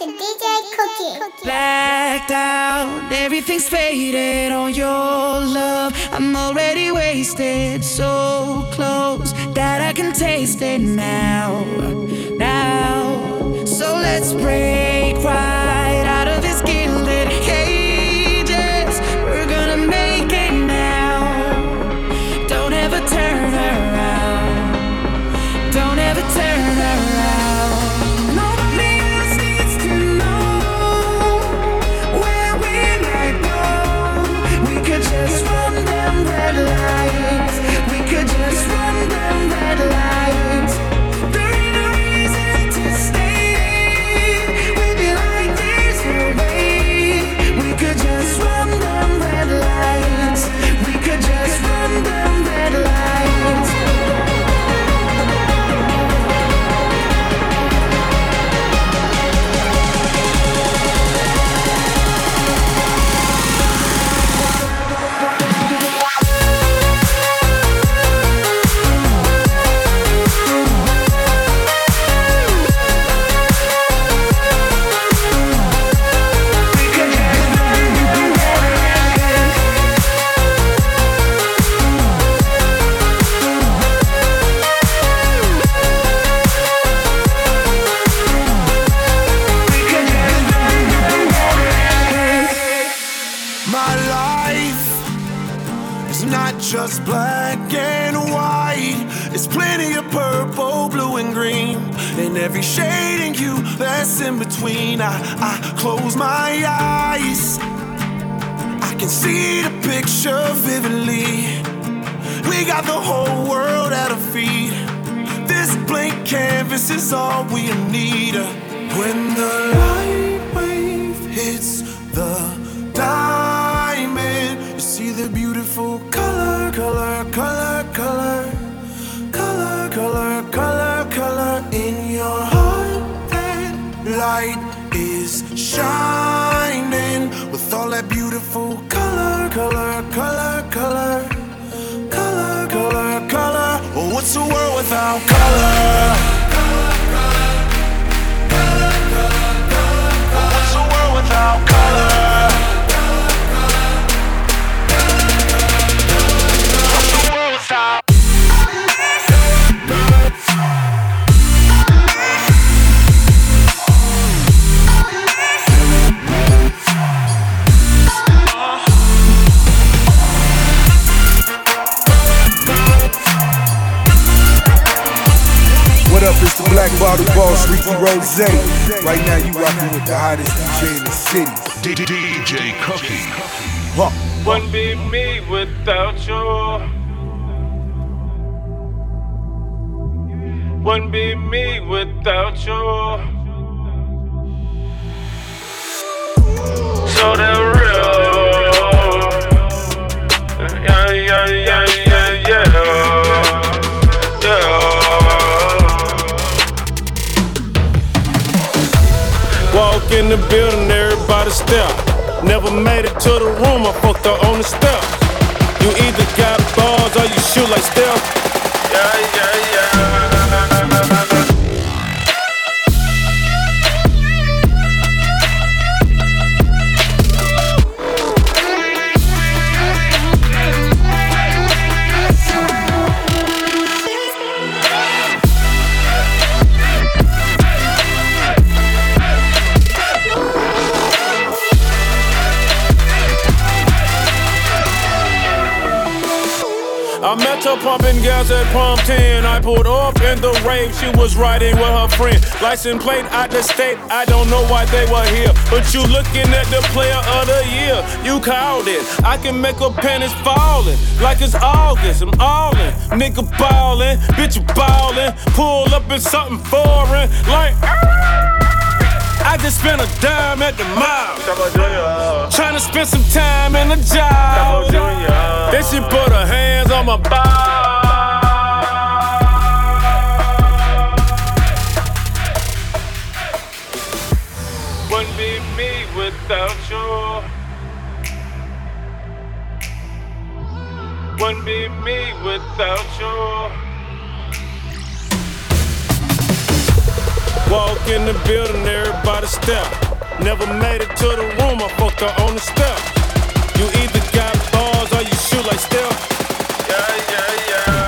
DJ Cookie. Blacked out, everything's faded on your love. I'm already wasted, so close that I can taste it now. Now, so let's break right between. I, I close my eyes. I can see the picture vividly. We got the whole world at our feet. This blank canvas is all we need. When the light wave hits the diamond, you see the beautiful color, color, color, color, light is shining with all that beautiful color, color, color, color, color, color, color. Oh, what's a world without color? Black Bottle Boss, Ricky Rose. Right now, you rocking with the hottest DJ in the city. DJ Cookie. Huh. Wouldn't be me without you. Wouldn't be me without you. So that real. Yeah, yeah, yeah, yeah, In the building, everybody step. Never made it to the room, I fucked her on the steps. You either got balls or you shoot like Steph. Pumping gas at pump 10. I pulled off in the rave. She was riding with her friend. License plate out the state. I don't know why they were here. But you looking at the player of the year. You called it. I can make her panties falling. Like it's August. I'm all in. Nigga ballin'. Bitch ballin'. Pull up in something foreign. Like. I just spent a dime at the mall. Tryna spend some time in the job. Then she put her hands on my body. Wouldn't be me without you. Wouldn't be me without you. Walk in the building, everybody step. Never made it to the room, I fucked her on the step. You either got balls or you shoot like Steph. Yeah, yeah, yeah.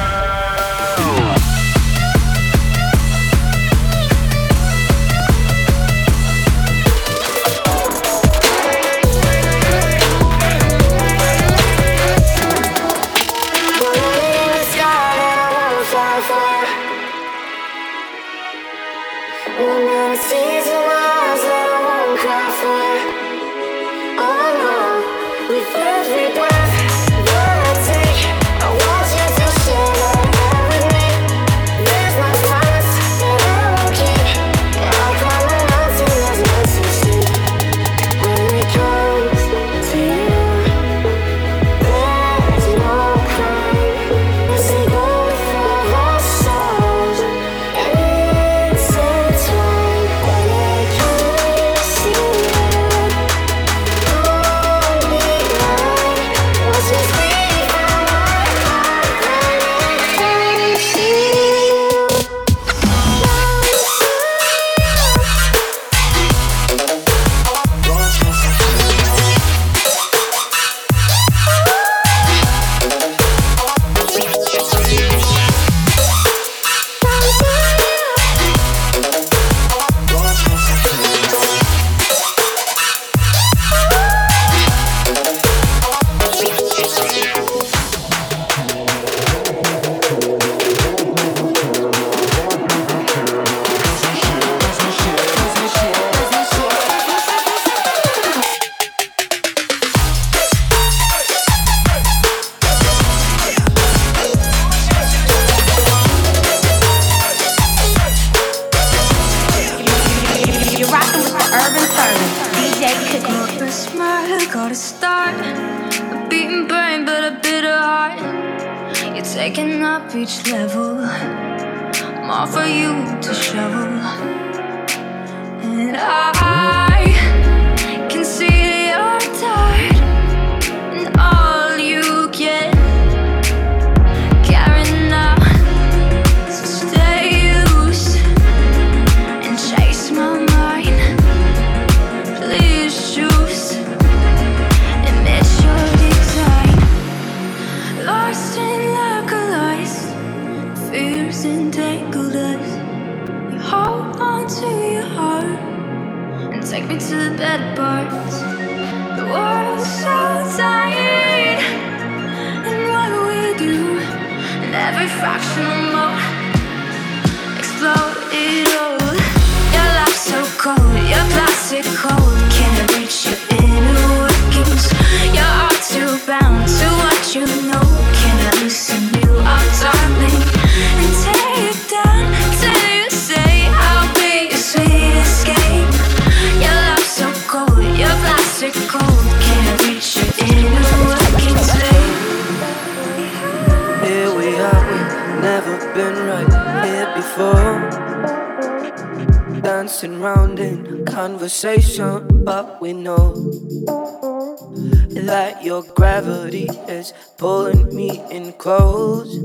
Close.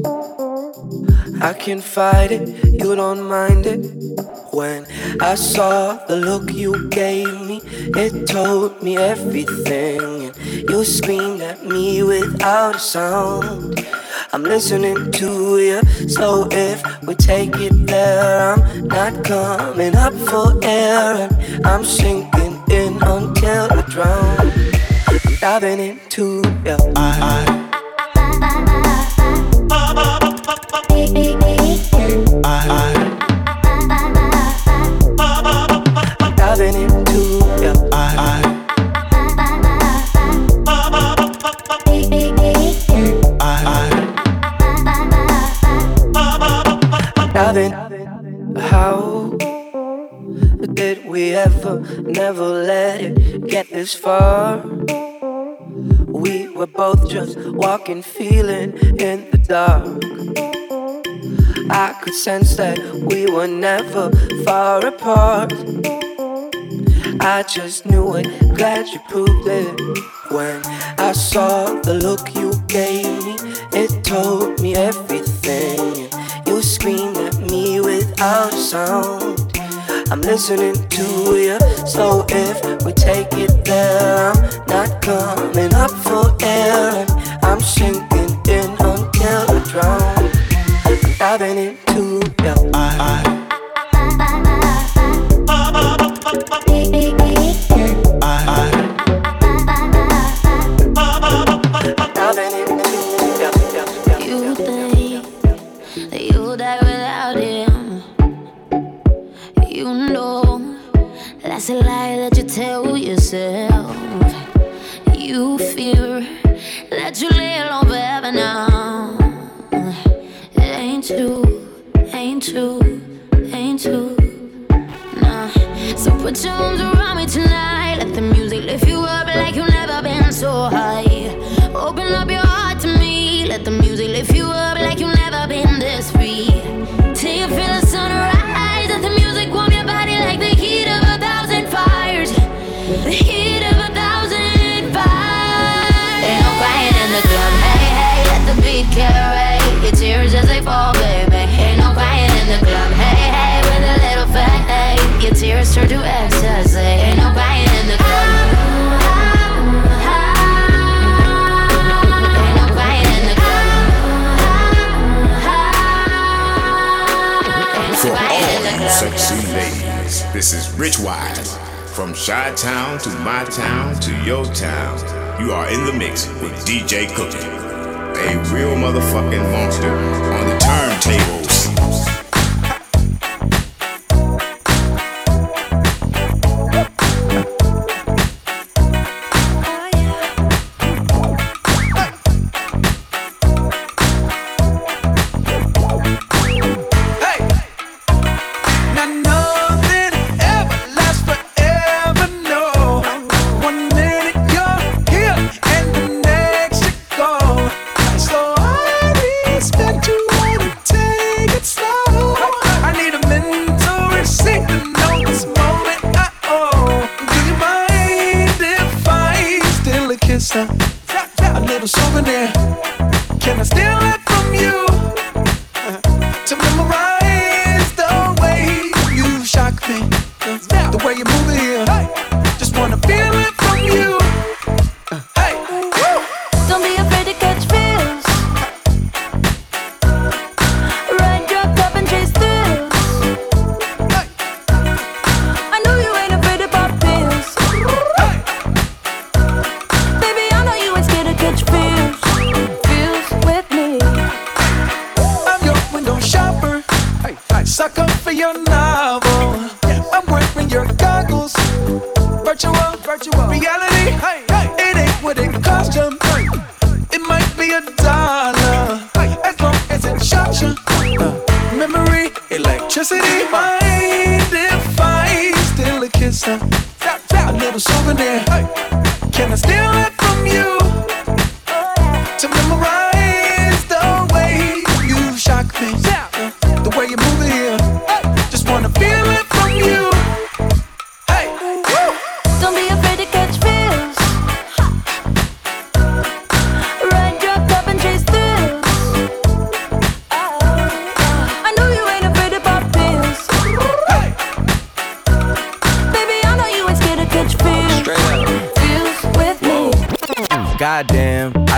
I can fight it, you don't mind it. When I saw the look you gave me, it told me everything. And you screamed at me without a sound. I'm listening to you, so if we take it there, I'm not coming up for air, and I'm sinking in until I drown. I'm diving into you. I, I. How did we ever never let it get this far? We were both just walking, feeling in the dark. I could sense that we were never far apart. I just knew it, glad you proved it. When I saw the look you gave me, it told me everything. You screamed at me without a sound. I'm listening to you. So if we take it there, I'm not coming up for air. I'm sinking in until I drown. Diving into you. I, I You think that you'll die without him. You know that's a lie that you tell yourself. True, ain't true. Nah. So put your arms around Turn ecstasy. Ain't in the club. Ain't no crying in the club. For all you sexy ladies, this is Rich Wise. From Chi Town to my town to your town, you are in the mix with DJ Cookie. A real motherfucking monster on the turntables. A little souvenir. Can I steal it from you? To memorize the way you shock me, me.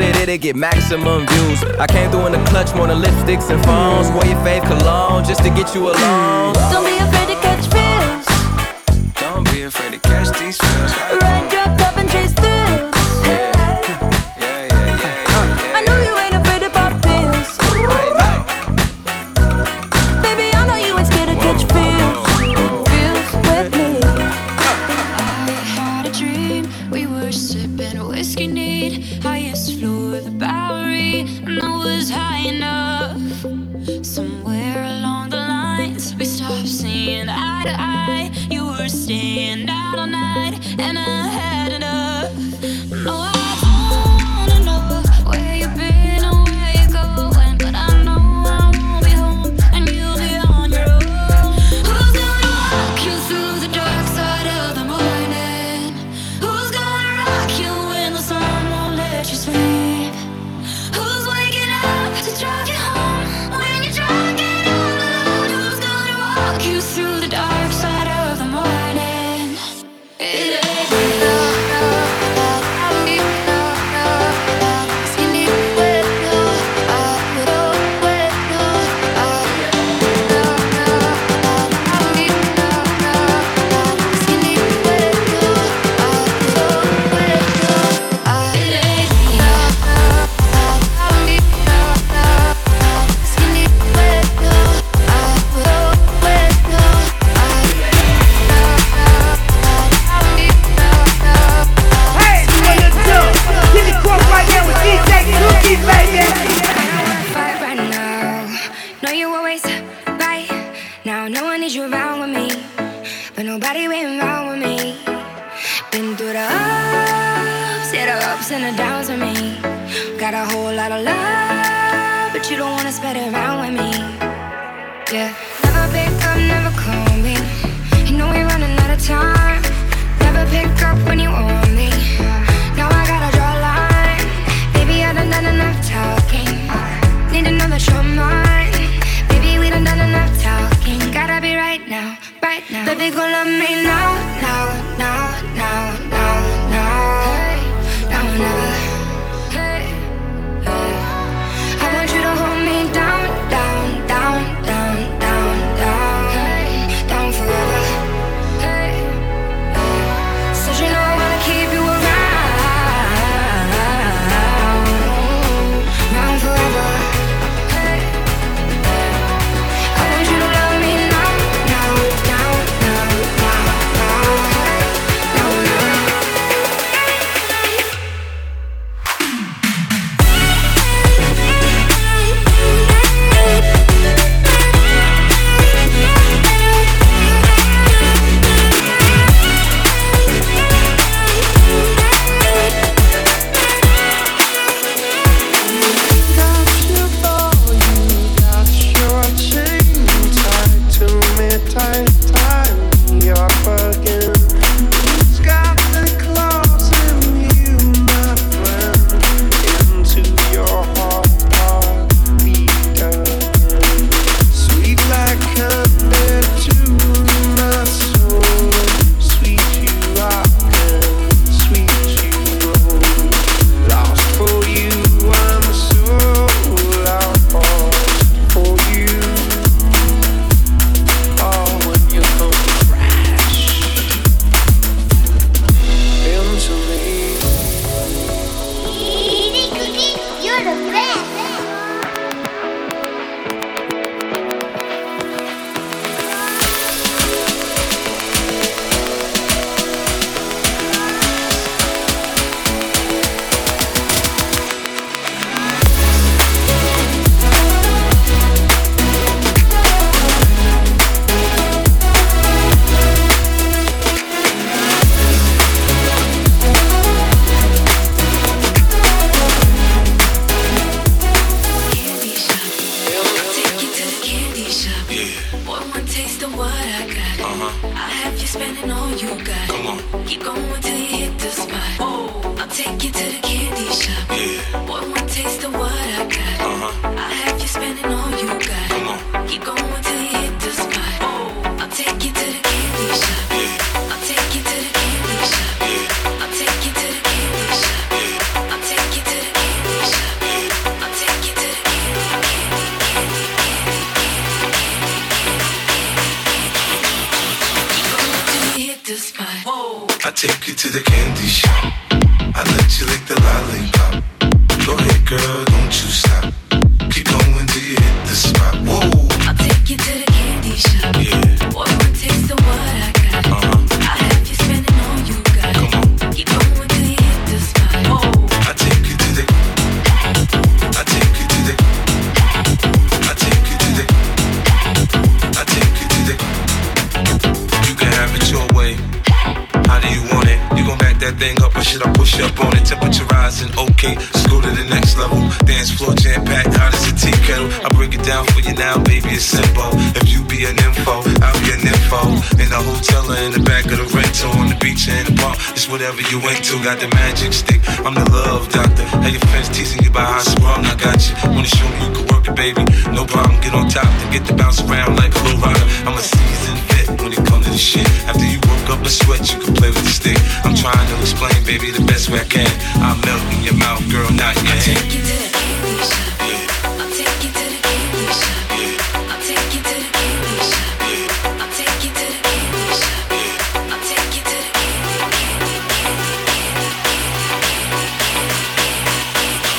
it, it'll get maximum views. I came through in the clutch more than lipsticks and phones. Wore your fave cologne just to get you alone. Don't be afraid to catch feels. Don't be afraid to catch these feels. Ride your cup and chase thrills. thing up, or should I push up on it? Temperature rising, okay, let's go to the next level. Dance floor jam packed, hot as a tea kettle. I break it down for you now, baby, it's simple. If you be an info, I'll be an info. In the hotel or in the back of the rental, on the beach or in the bar, it's whatever you into. Got the magic stick, I'm the love doctor. Hey, your friends teasing you about how strong I got you. Wanna show me you can work it, baby? No problem, get on top, then get to bounce around like a little rider. I'm a seasoned vet when it comes the shit. After you woke up a sweat, you can play with the stick. I'm trying to explain, baby, the best way I can. I'll melt in your mouth, girl, not your hand. I'll take you to the candy shop. Yeah. I'll take you to the candy shop. I'll take you to the candy shop. I'll take you to the candy shop. I'll take you to the candy, candy, candy, candy, candy, candy,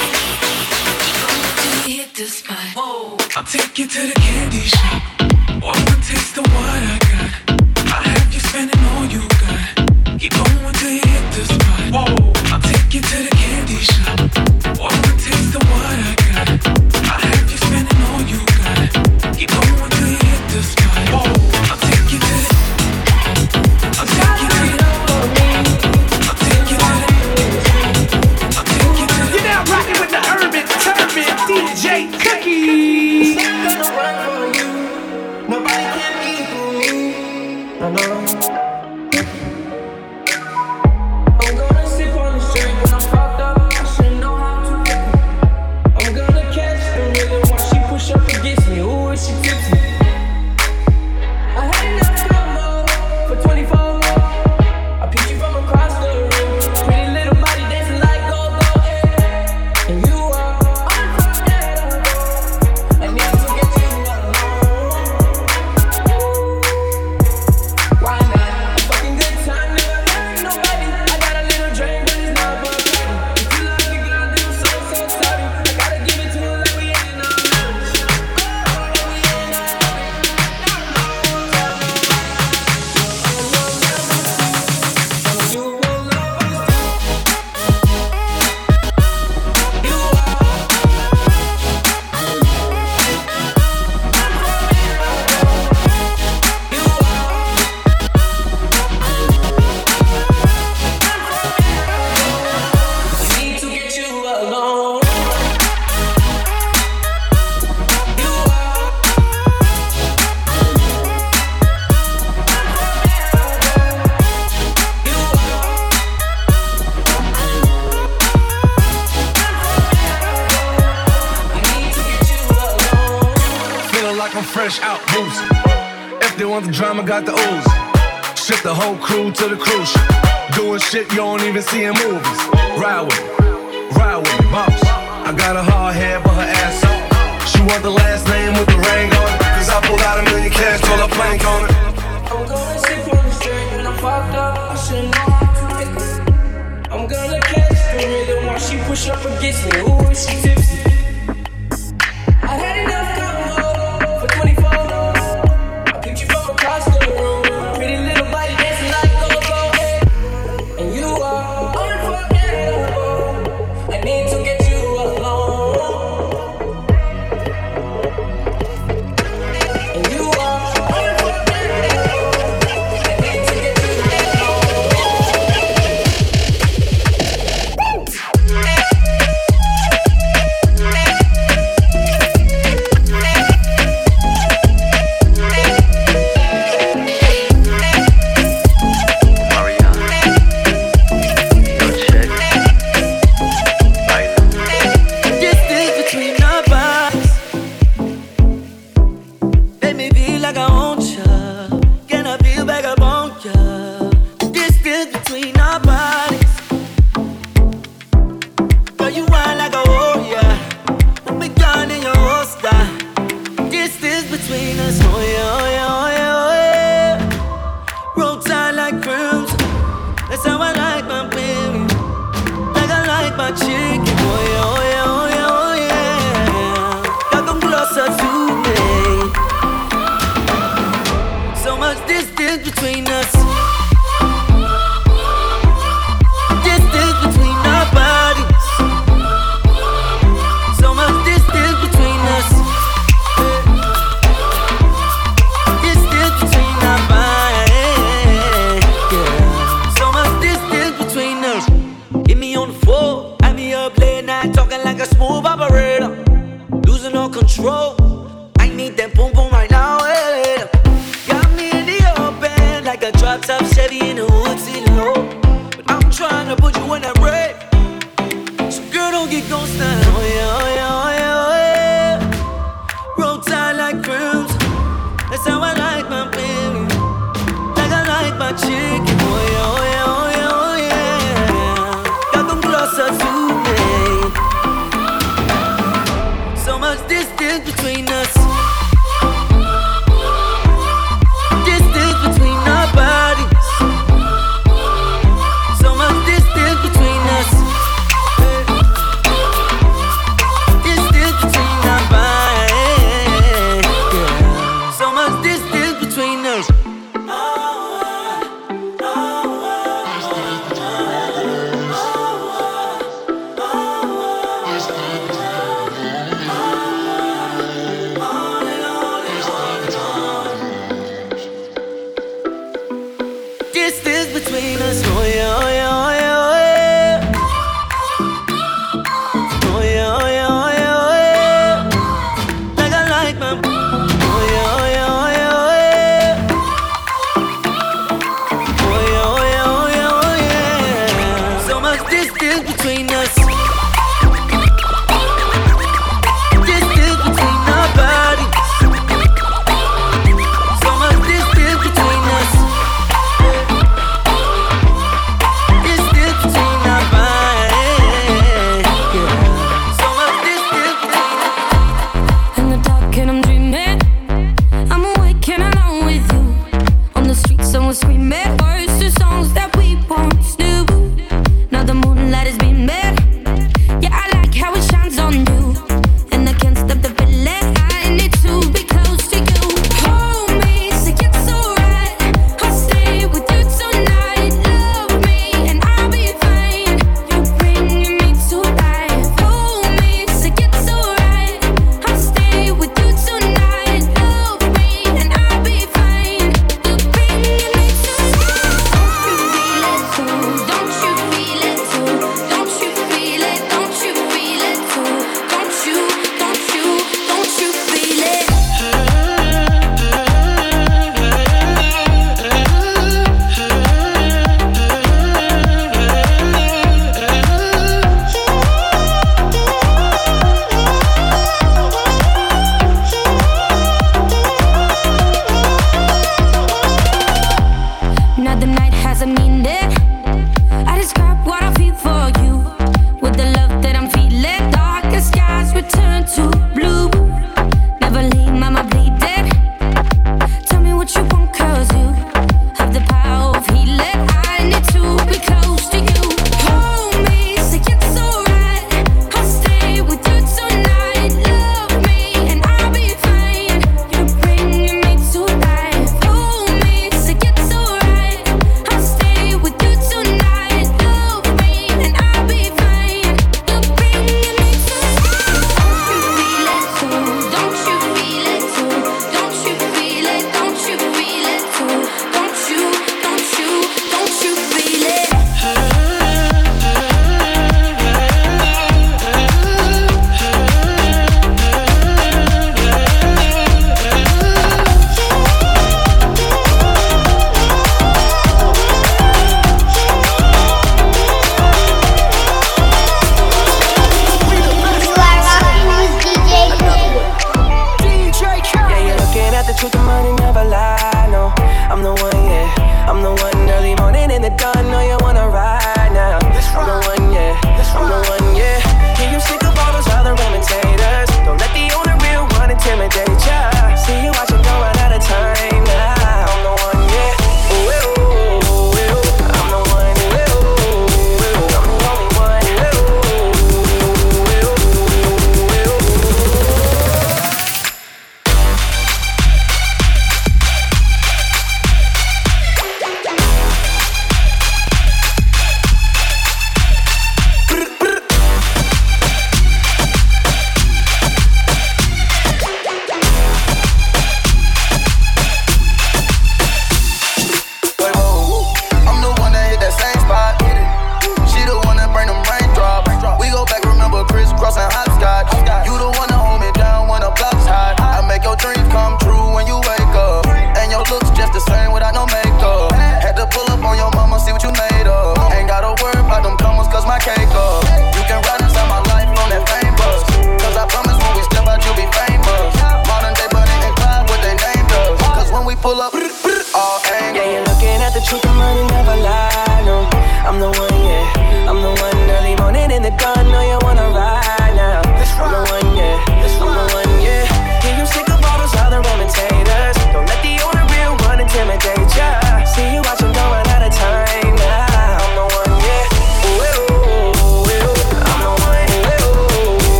candy. Hit the spot. Whoa. I'll take you to the candy shop. Oh, One taste of what I between us.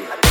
Another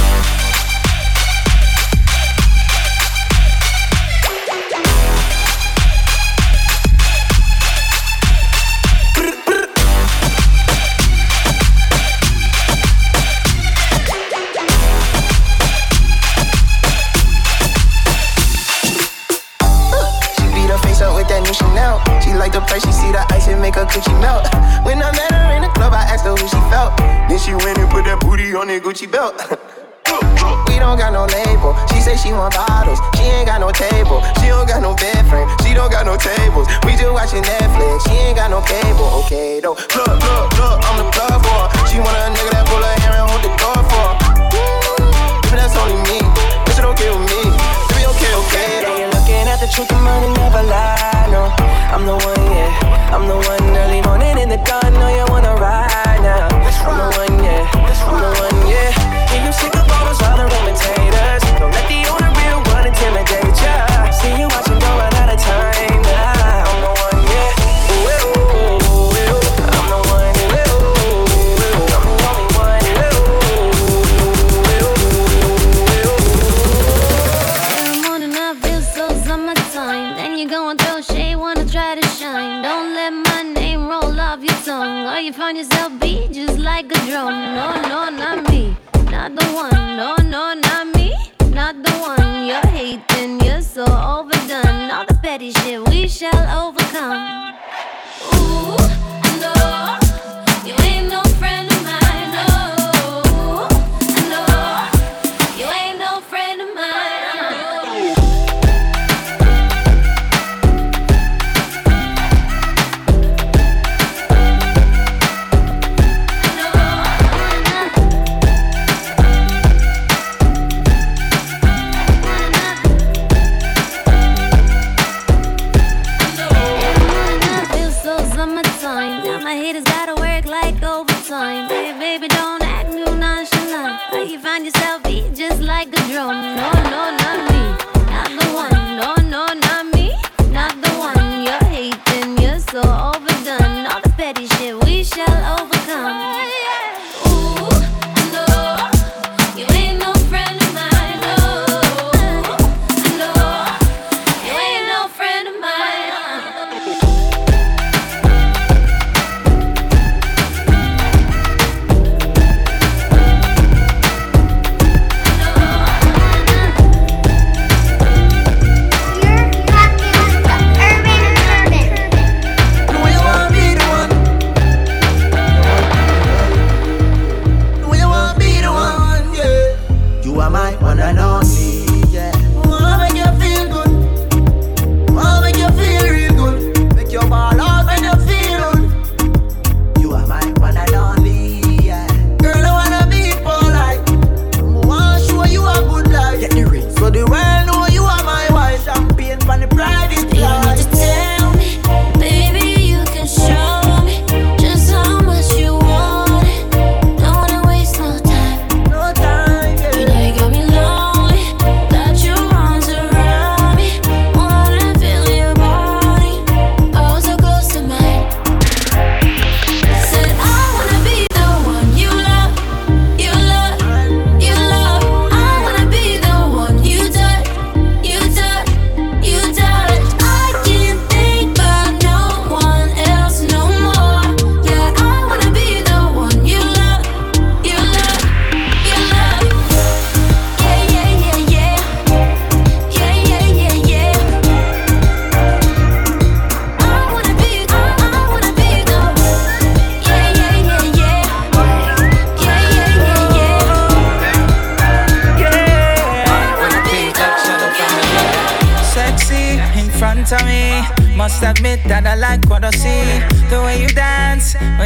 time. Hey, baby, don't.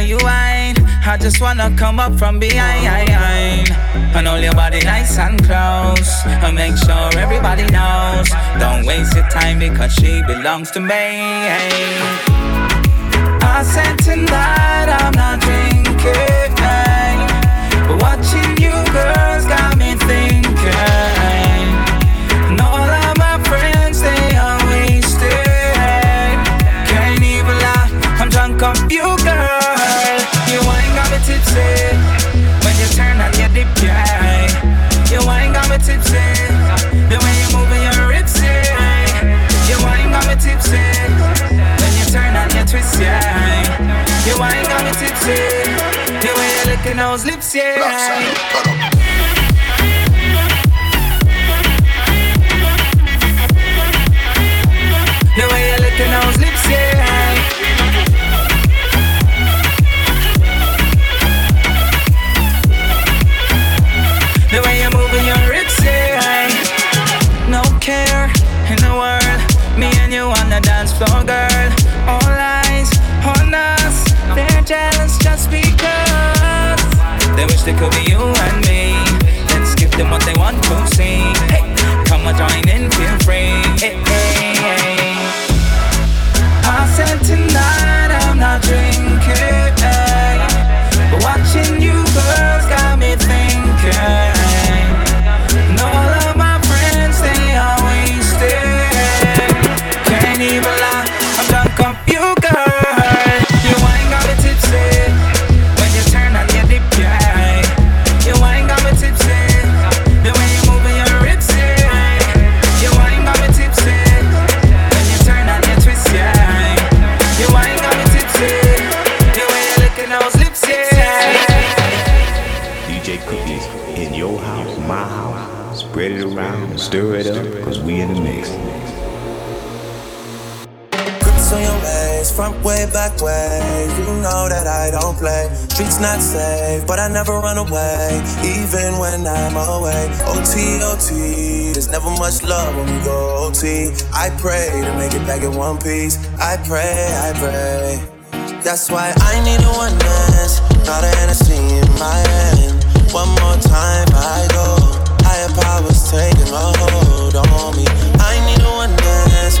You whine. I just wanna come up from behind. And hold your body nice and close. And make sure everybody knows. Don't waste your time because she belongs to me. I said tonight I'm not drinking. But watching you girls tipsy. The way you licking those lips, yeah. On your waist, front way, back way. You know that I don't play. Streets not safe, but I never run away, even when I'm away. OT, OT, there's never much love when we go OT. I pray to make it back in one piece. I pray, I pray. That's why I need a one dance, not a Hennessy in my hand. One more time I go. Higher powers taking a hold on me. I need a one dance,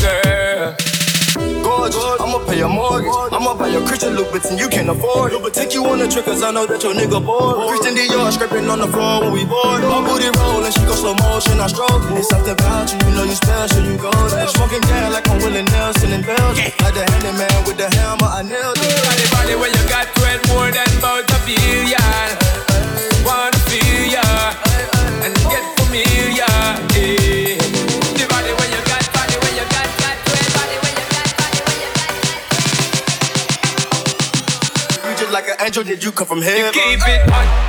girl. Gorge, I'ma pay your mortgage. I'ma buy your Christian Louboutins you can't afford it. But take you on a trip cause I know that your nigga bored. Christian Dior scraping on the floor when we bored. My booty rollin', she go slow motion, I stroke it. It's something about you, you know you special, you go there. Smoking gas like I'm Willie Nelson in Belgium. Like the handyman with the hammer, I nailed it. Body, body where you got worth more than about a billion. Wanna feel ya and get familiar. Yeah. Angel, did you come from heaven? You it.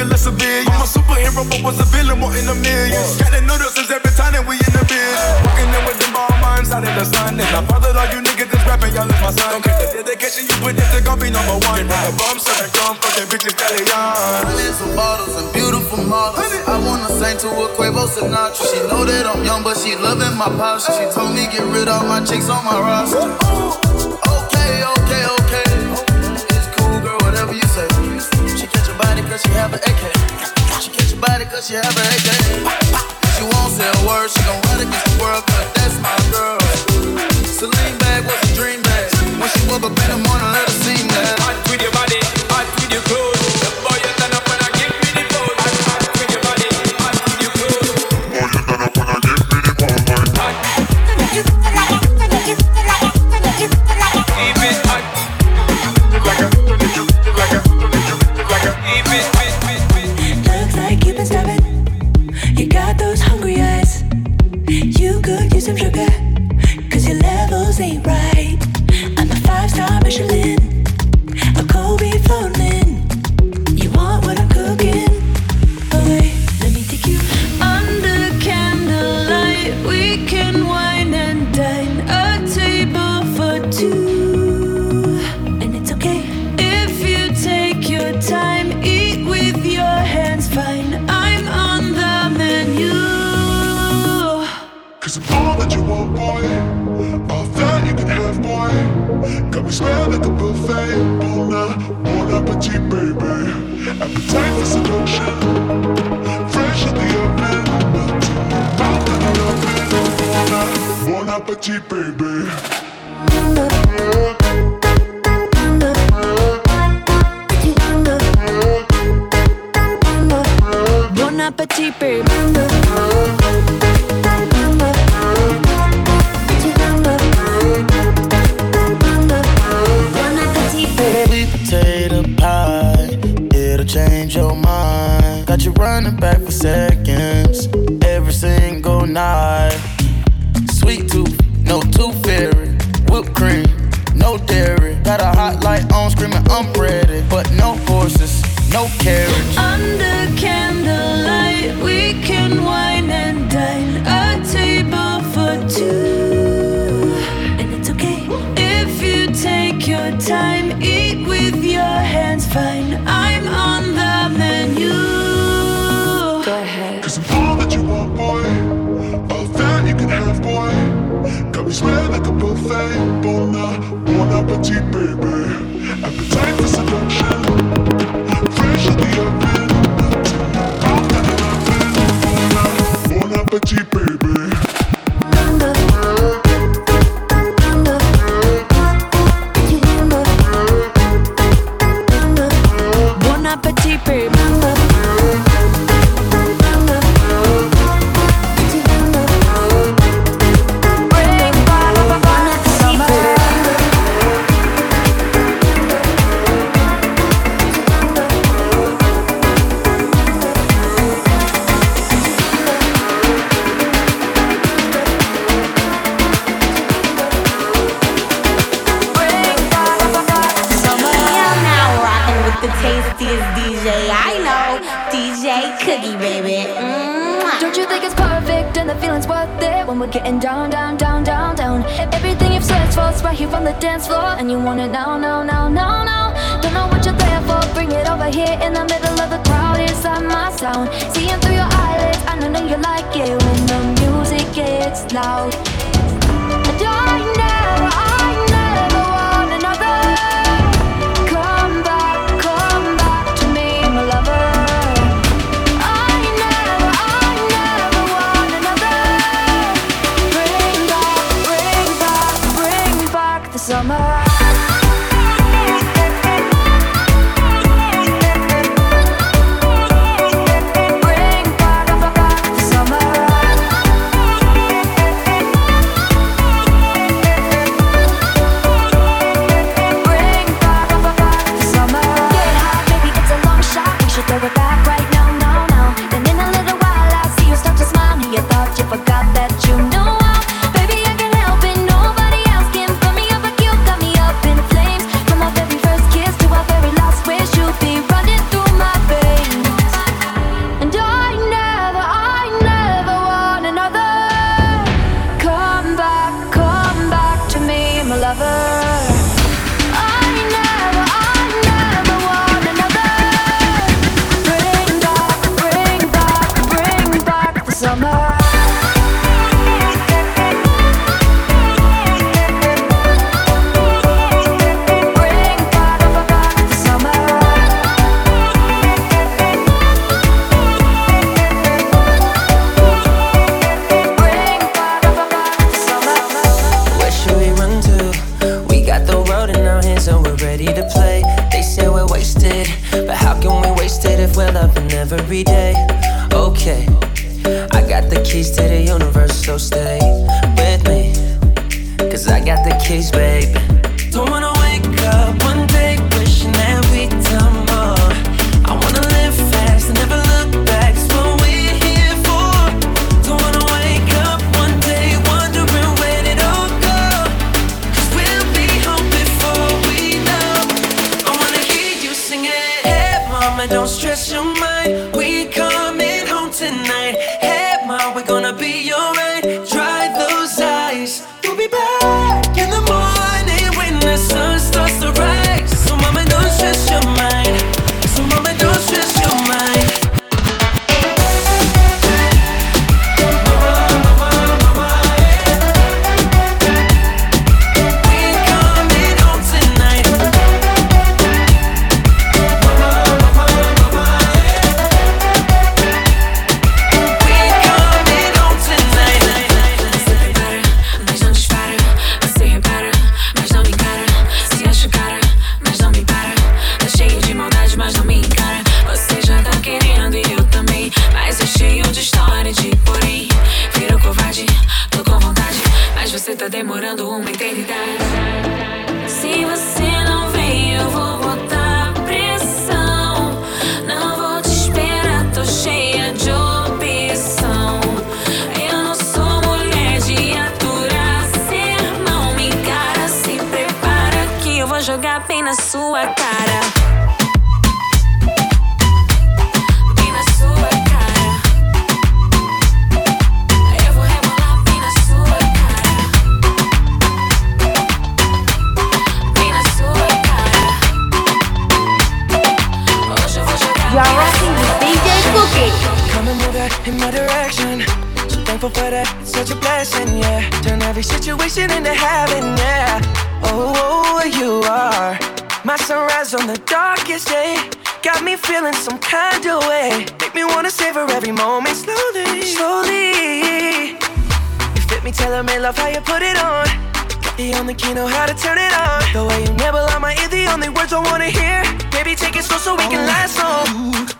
I'm a superhero, but was a villain, more in a million. Got the noodles since every time that we in the building. Walking in with them ball minds out in the sun. And I bothered all you niggas that's rapping, y'all is my son. Don't care the dedication you put, this they gon' be number one. Rock a bomb, serving cum, fucking bitches, Kelly on. Hundreds of bottles and beautiful models. I wanna sing to a Quavo Sinatra. She know that I'm young, but she loving my posture. She told me get rid of my chicks on my roster. Okay, okay, okay. she have an AK. She catch your body cause she have an AK. She won't say a word, she gon' run against the world cause that's my girl. Celine bag was a dream bag. When she woke up in the morning, let her see that. Every situation into heaven, yeah. Oh, oh, you are my sunrise on the darkest day. Got me feeling some kind of way. Make me wanna savor every moment slowly, slowly. You fit me, telling me love how you put it on. Got the only key know how to turn it on. The way you nibble on my ear, the only words I wanna hear. Baby, take it slow so we can last long.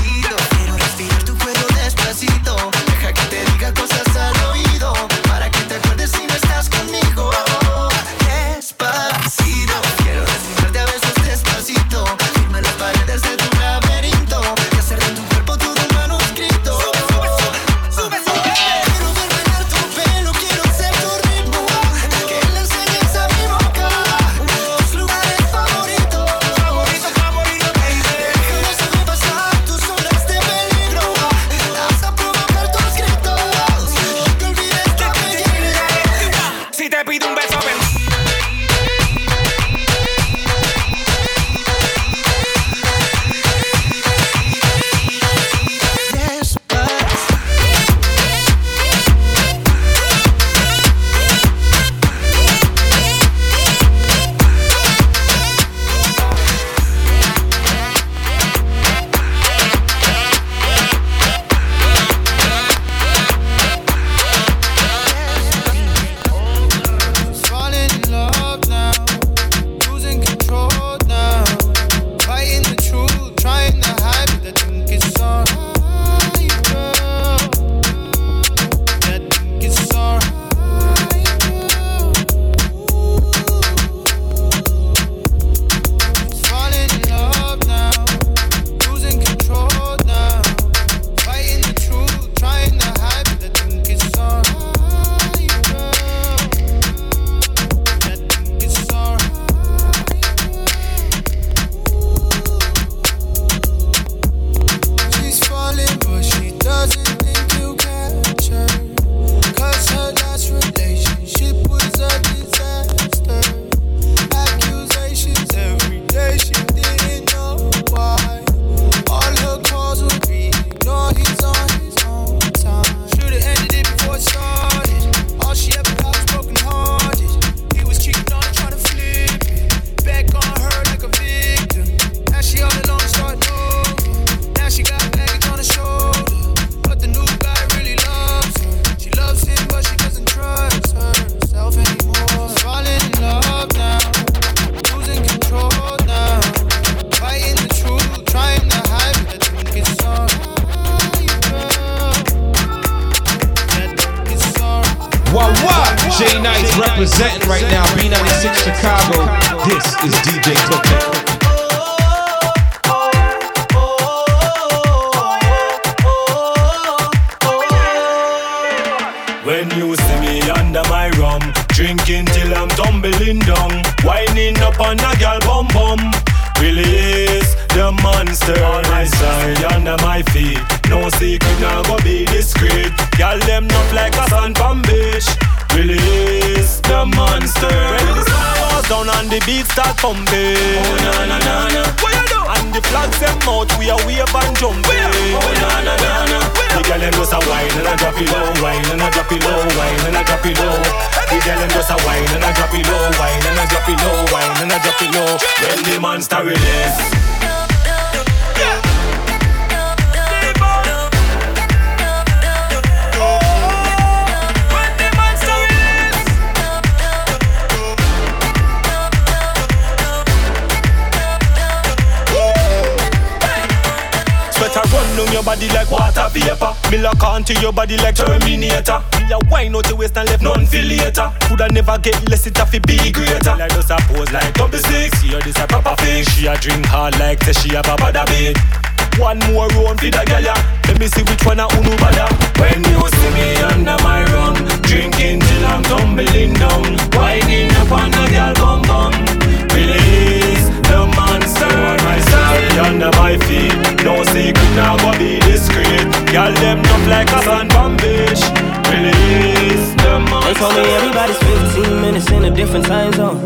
monster release. Body like water vapor. Me lock onto your body like Terminator. Me a wine out your waist and left none feel later. Coulda never get less it have to be greater. Like just a pose like double six. See her this a proper thing. She a drink hard like say she a baba da bit. One more round for the gala. Let me see which one a unu bada. When you see me under my rum, drinking till I'm tumbling down, winding up on the girl bum bum. Release the monster on side, under my feet. No secret now, go be discreet. Girl them up like a from beach. Release the They told me everybody's 15 minutes in a different time zone.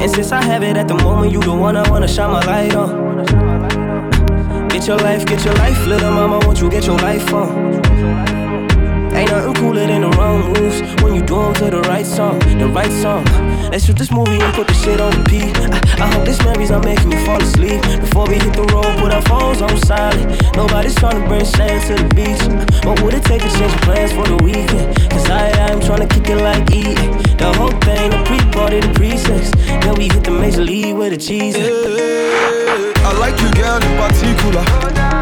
And since I have it at the moment, you the one I wanna shine my light on. Get your life, get your life, little mama, won't you get your life on? Ain't nothing cooler than the wrong moves when you do do 'em to the right song, the right song. Let's shoot this movie and put the shit on repeat. I, I hope this memories not making me fall asleep. Before we hit the road, put our phones on silent. Nobody's trying to bring sand to the beach. What would it take to change plans for the weekend? Cause I, I'm trying to kick it like E. The whole thing, the pre-party, the pre-sex. Then we hit the major league with the cheese. I like you, girl, in particular.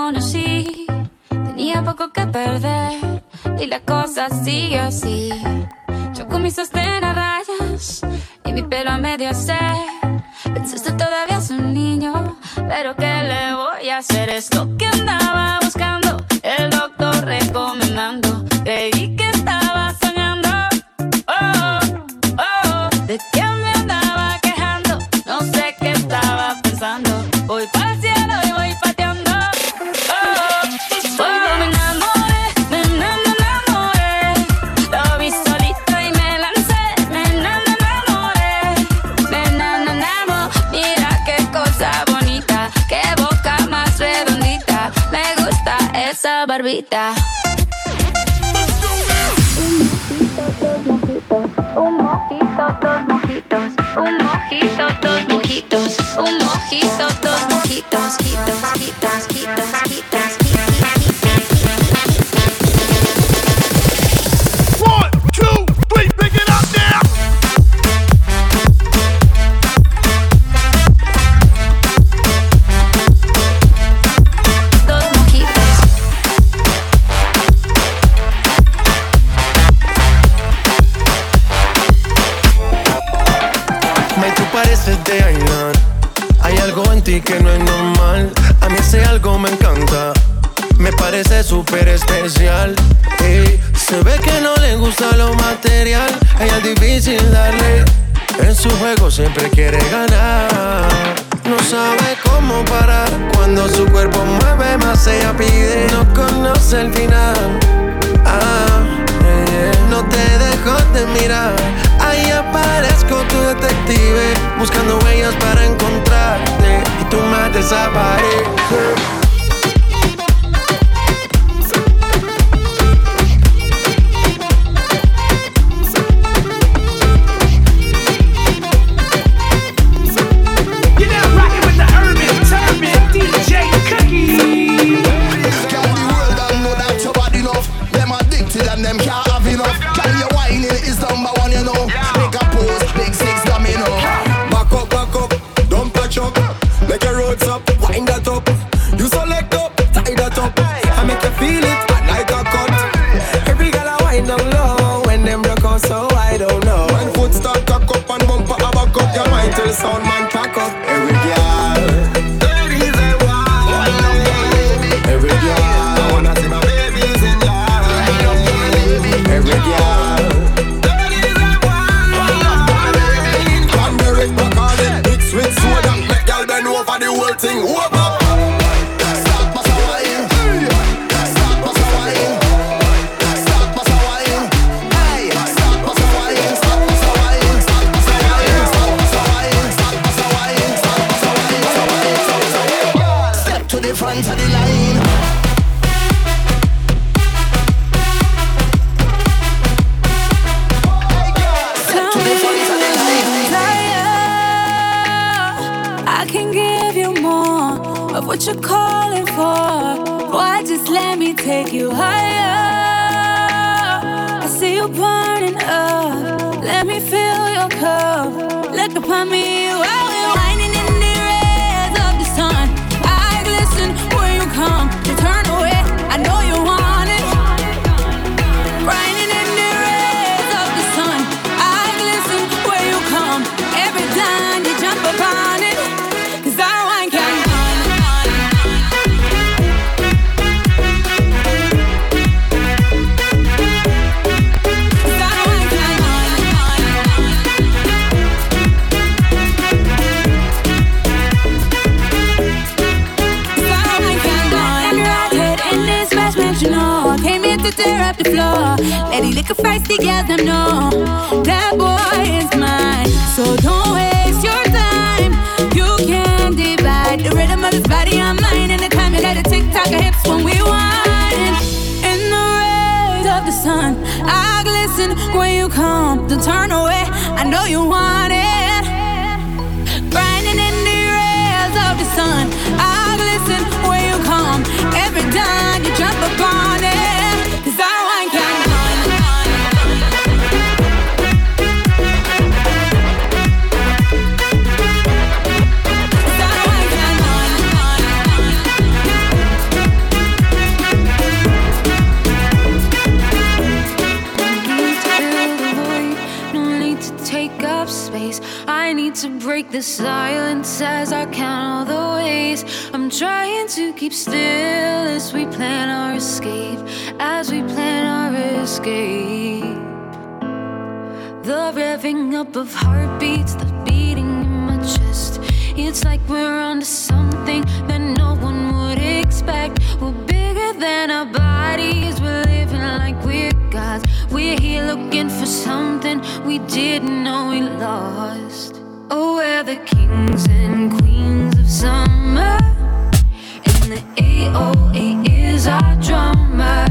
Conocí, tenía poco que perder. Y la cosa sigue así. Yo con mis sostén a rayas y mi pelo a medio hacer. Pensaste todavía es un niño, pero ¿qué le voy a hacer? Es lo que andaba buscando, el doctor recomendando. Un mojito, dos mojitos, un mojito, dos mojitos, un mojito, dos mojitos, un mojito, dos mojitos, mojitos, mojitos. come, then turn away. I know you want. break the silence as I count all the ways. I'm trying to keep still as we plan our escape, as we plan our escape. The revving up of heartbeats, the beating in my chest. It's like we're onto something that no one would expect. We're bigger than our bodies, we're living like we're gods. We're here looking for something we didn't know we lost. Oh, we're the kings and queens of summer. And the A O E is our drummer.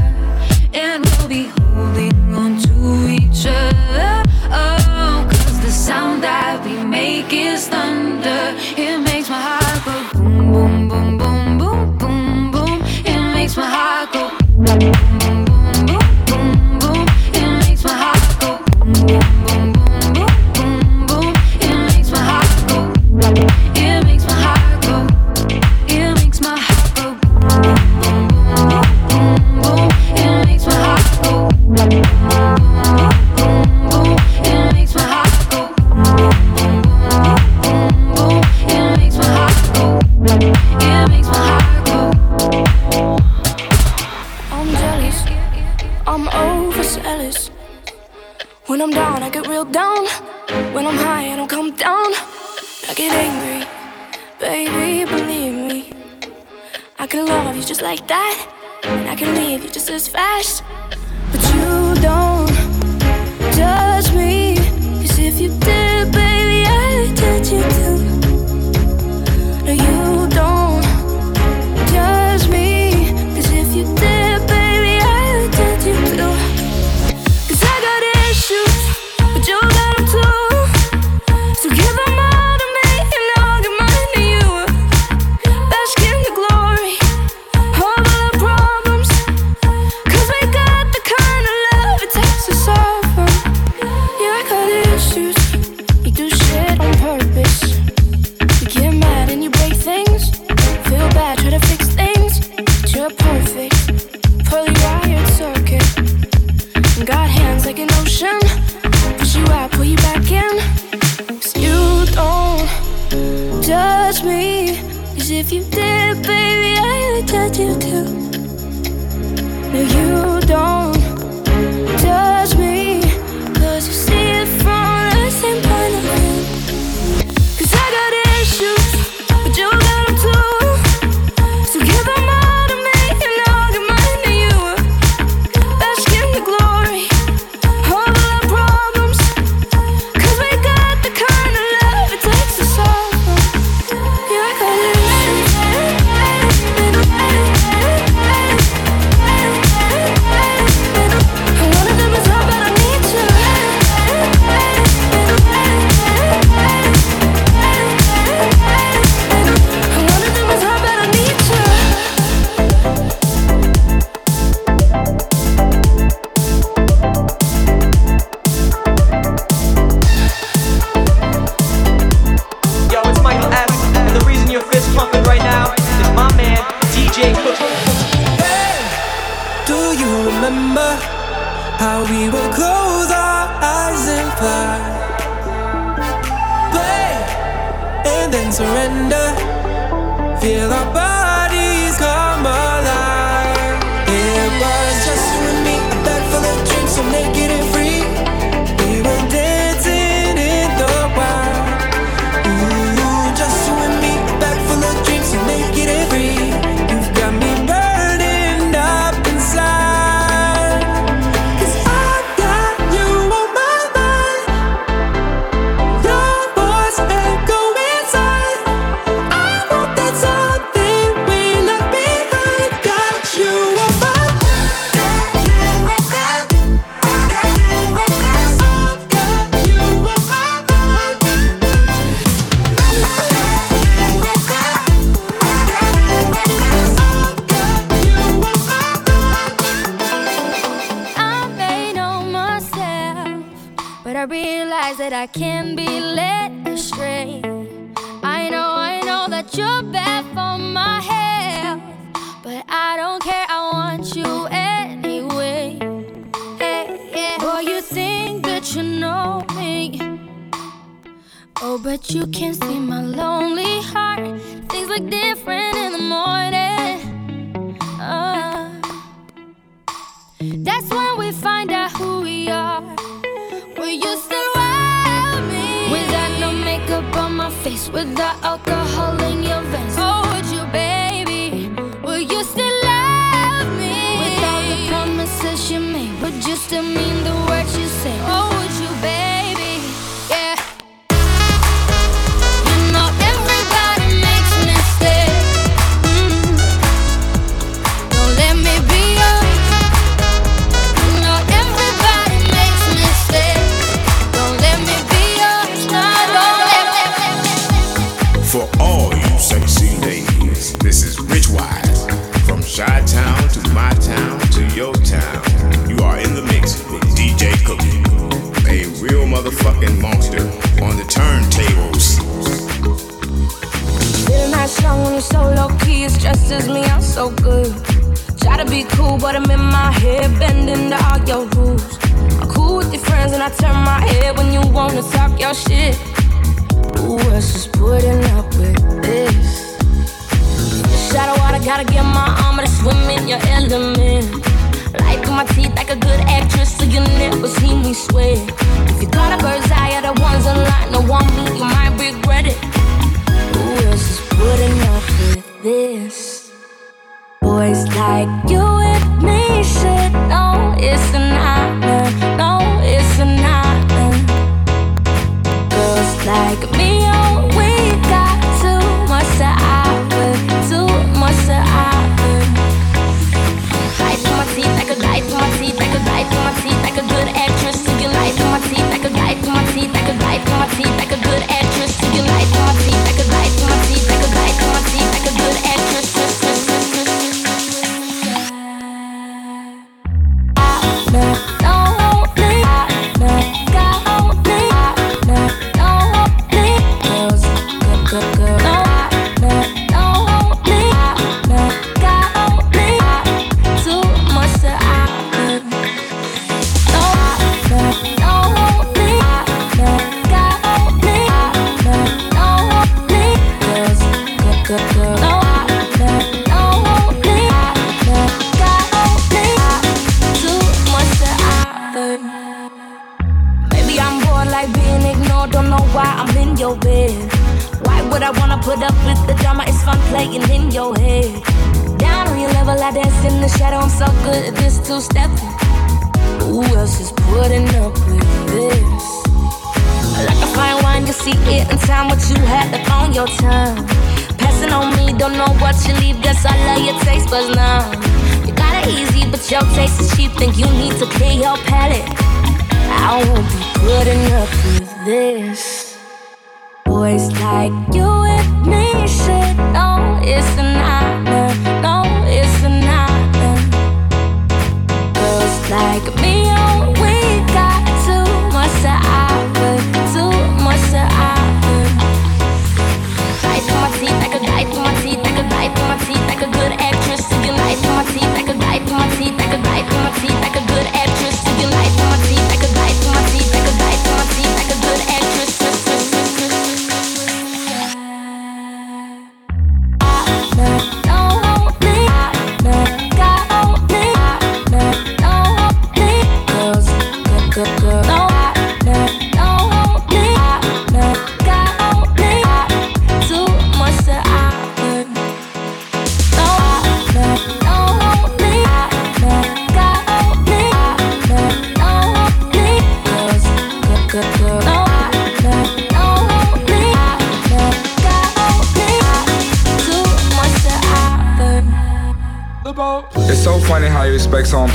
And we'll be holding on to each other. Oh, cause the sound that we make is thunder. It makes my heart go boom, boom, boom, boom. When I'm high, I don't come down. I get angry, baby, believe me. I can love you just like that, and I can leave you just as fast. But you don't judge me, cause if you did, baby, I'd judge you too. No, you don't. surrender. Feel our burn. here bending to all your rules. I'm cool with your friends and I turn my head when you wanna talk your shit. Who else is putting up with this? Shadow water, gotta get my armor to swim in your element. Light through my teeth like a good actress, so you never see me sweat. is cheap, think you need to clear your palate. I won't be good enough for this. Boys like you and me should know it's enough.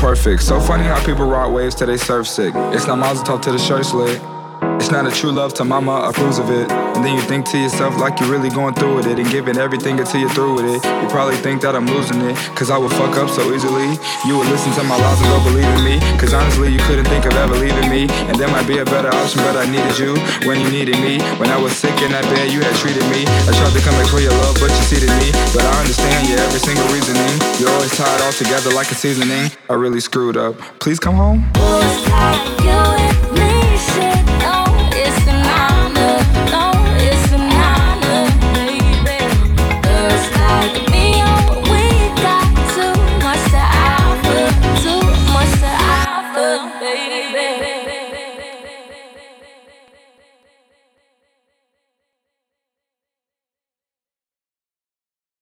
Perfect. So funny how people rock waves till they surf sick. It's not Mazel to the shirt slit. It's not a true love to mama approves of it. And then you think to yourself like you're really going through with it and giving everything until you're through with it. You probably think that I'm losing it, cause I would fuck up so easily. You would listen to my lies and go believe in me. Cause honestly, you couldn't think of ever leaving me. And there might be a better option, but I needed you when you needed me. When I was sick in that bed, you had treated me. I tried to come back for your love, but you cheated me. But I understand your every single reasoning. You're always tied all together like a seasoning. I really screwed up. Please come home.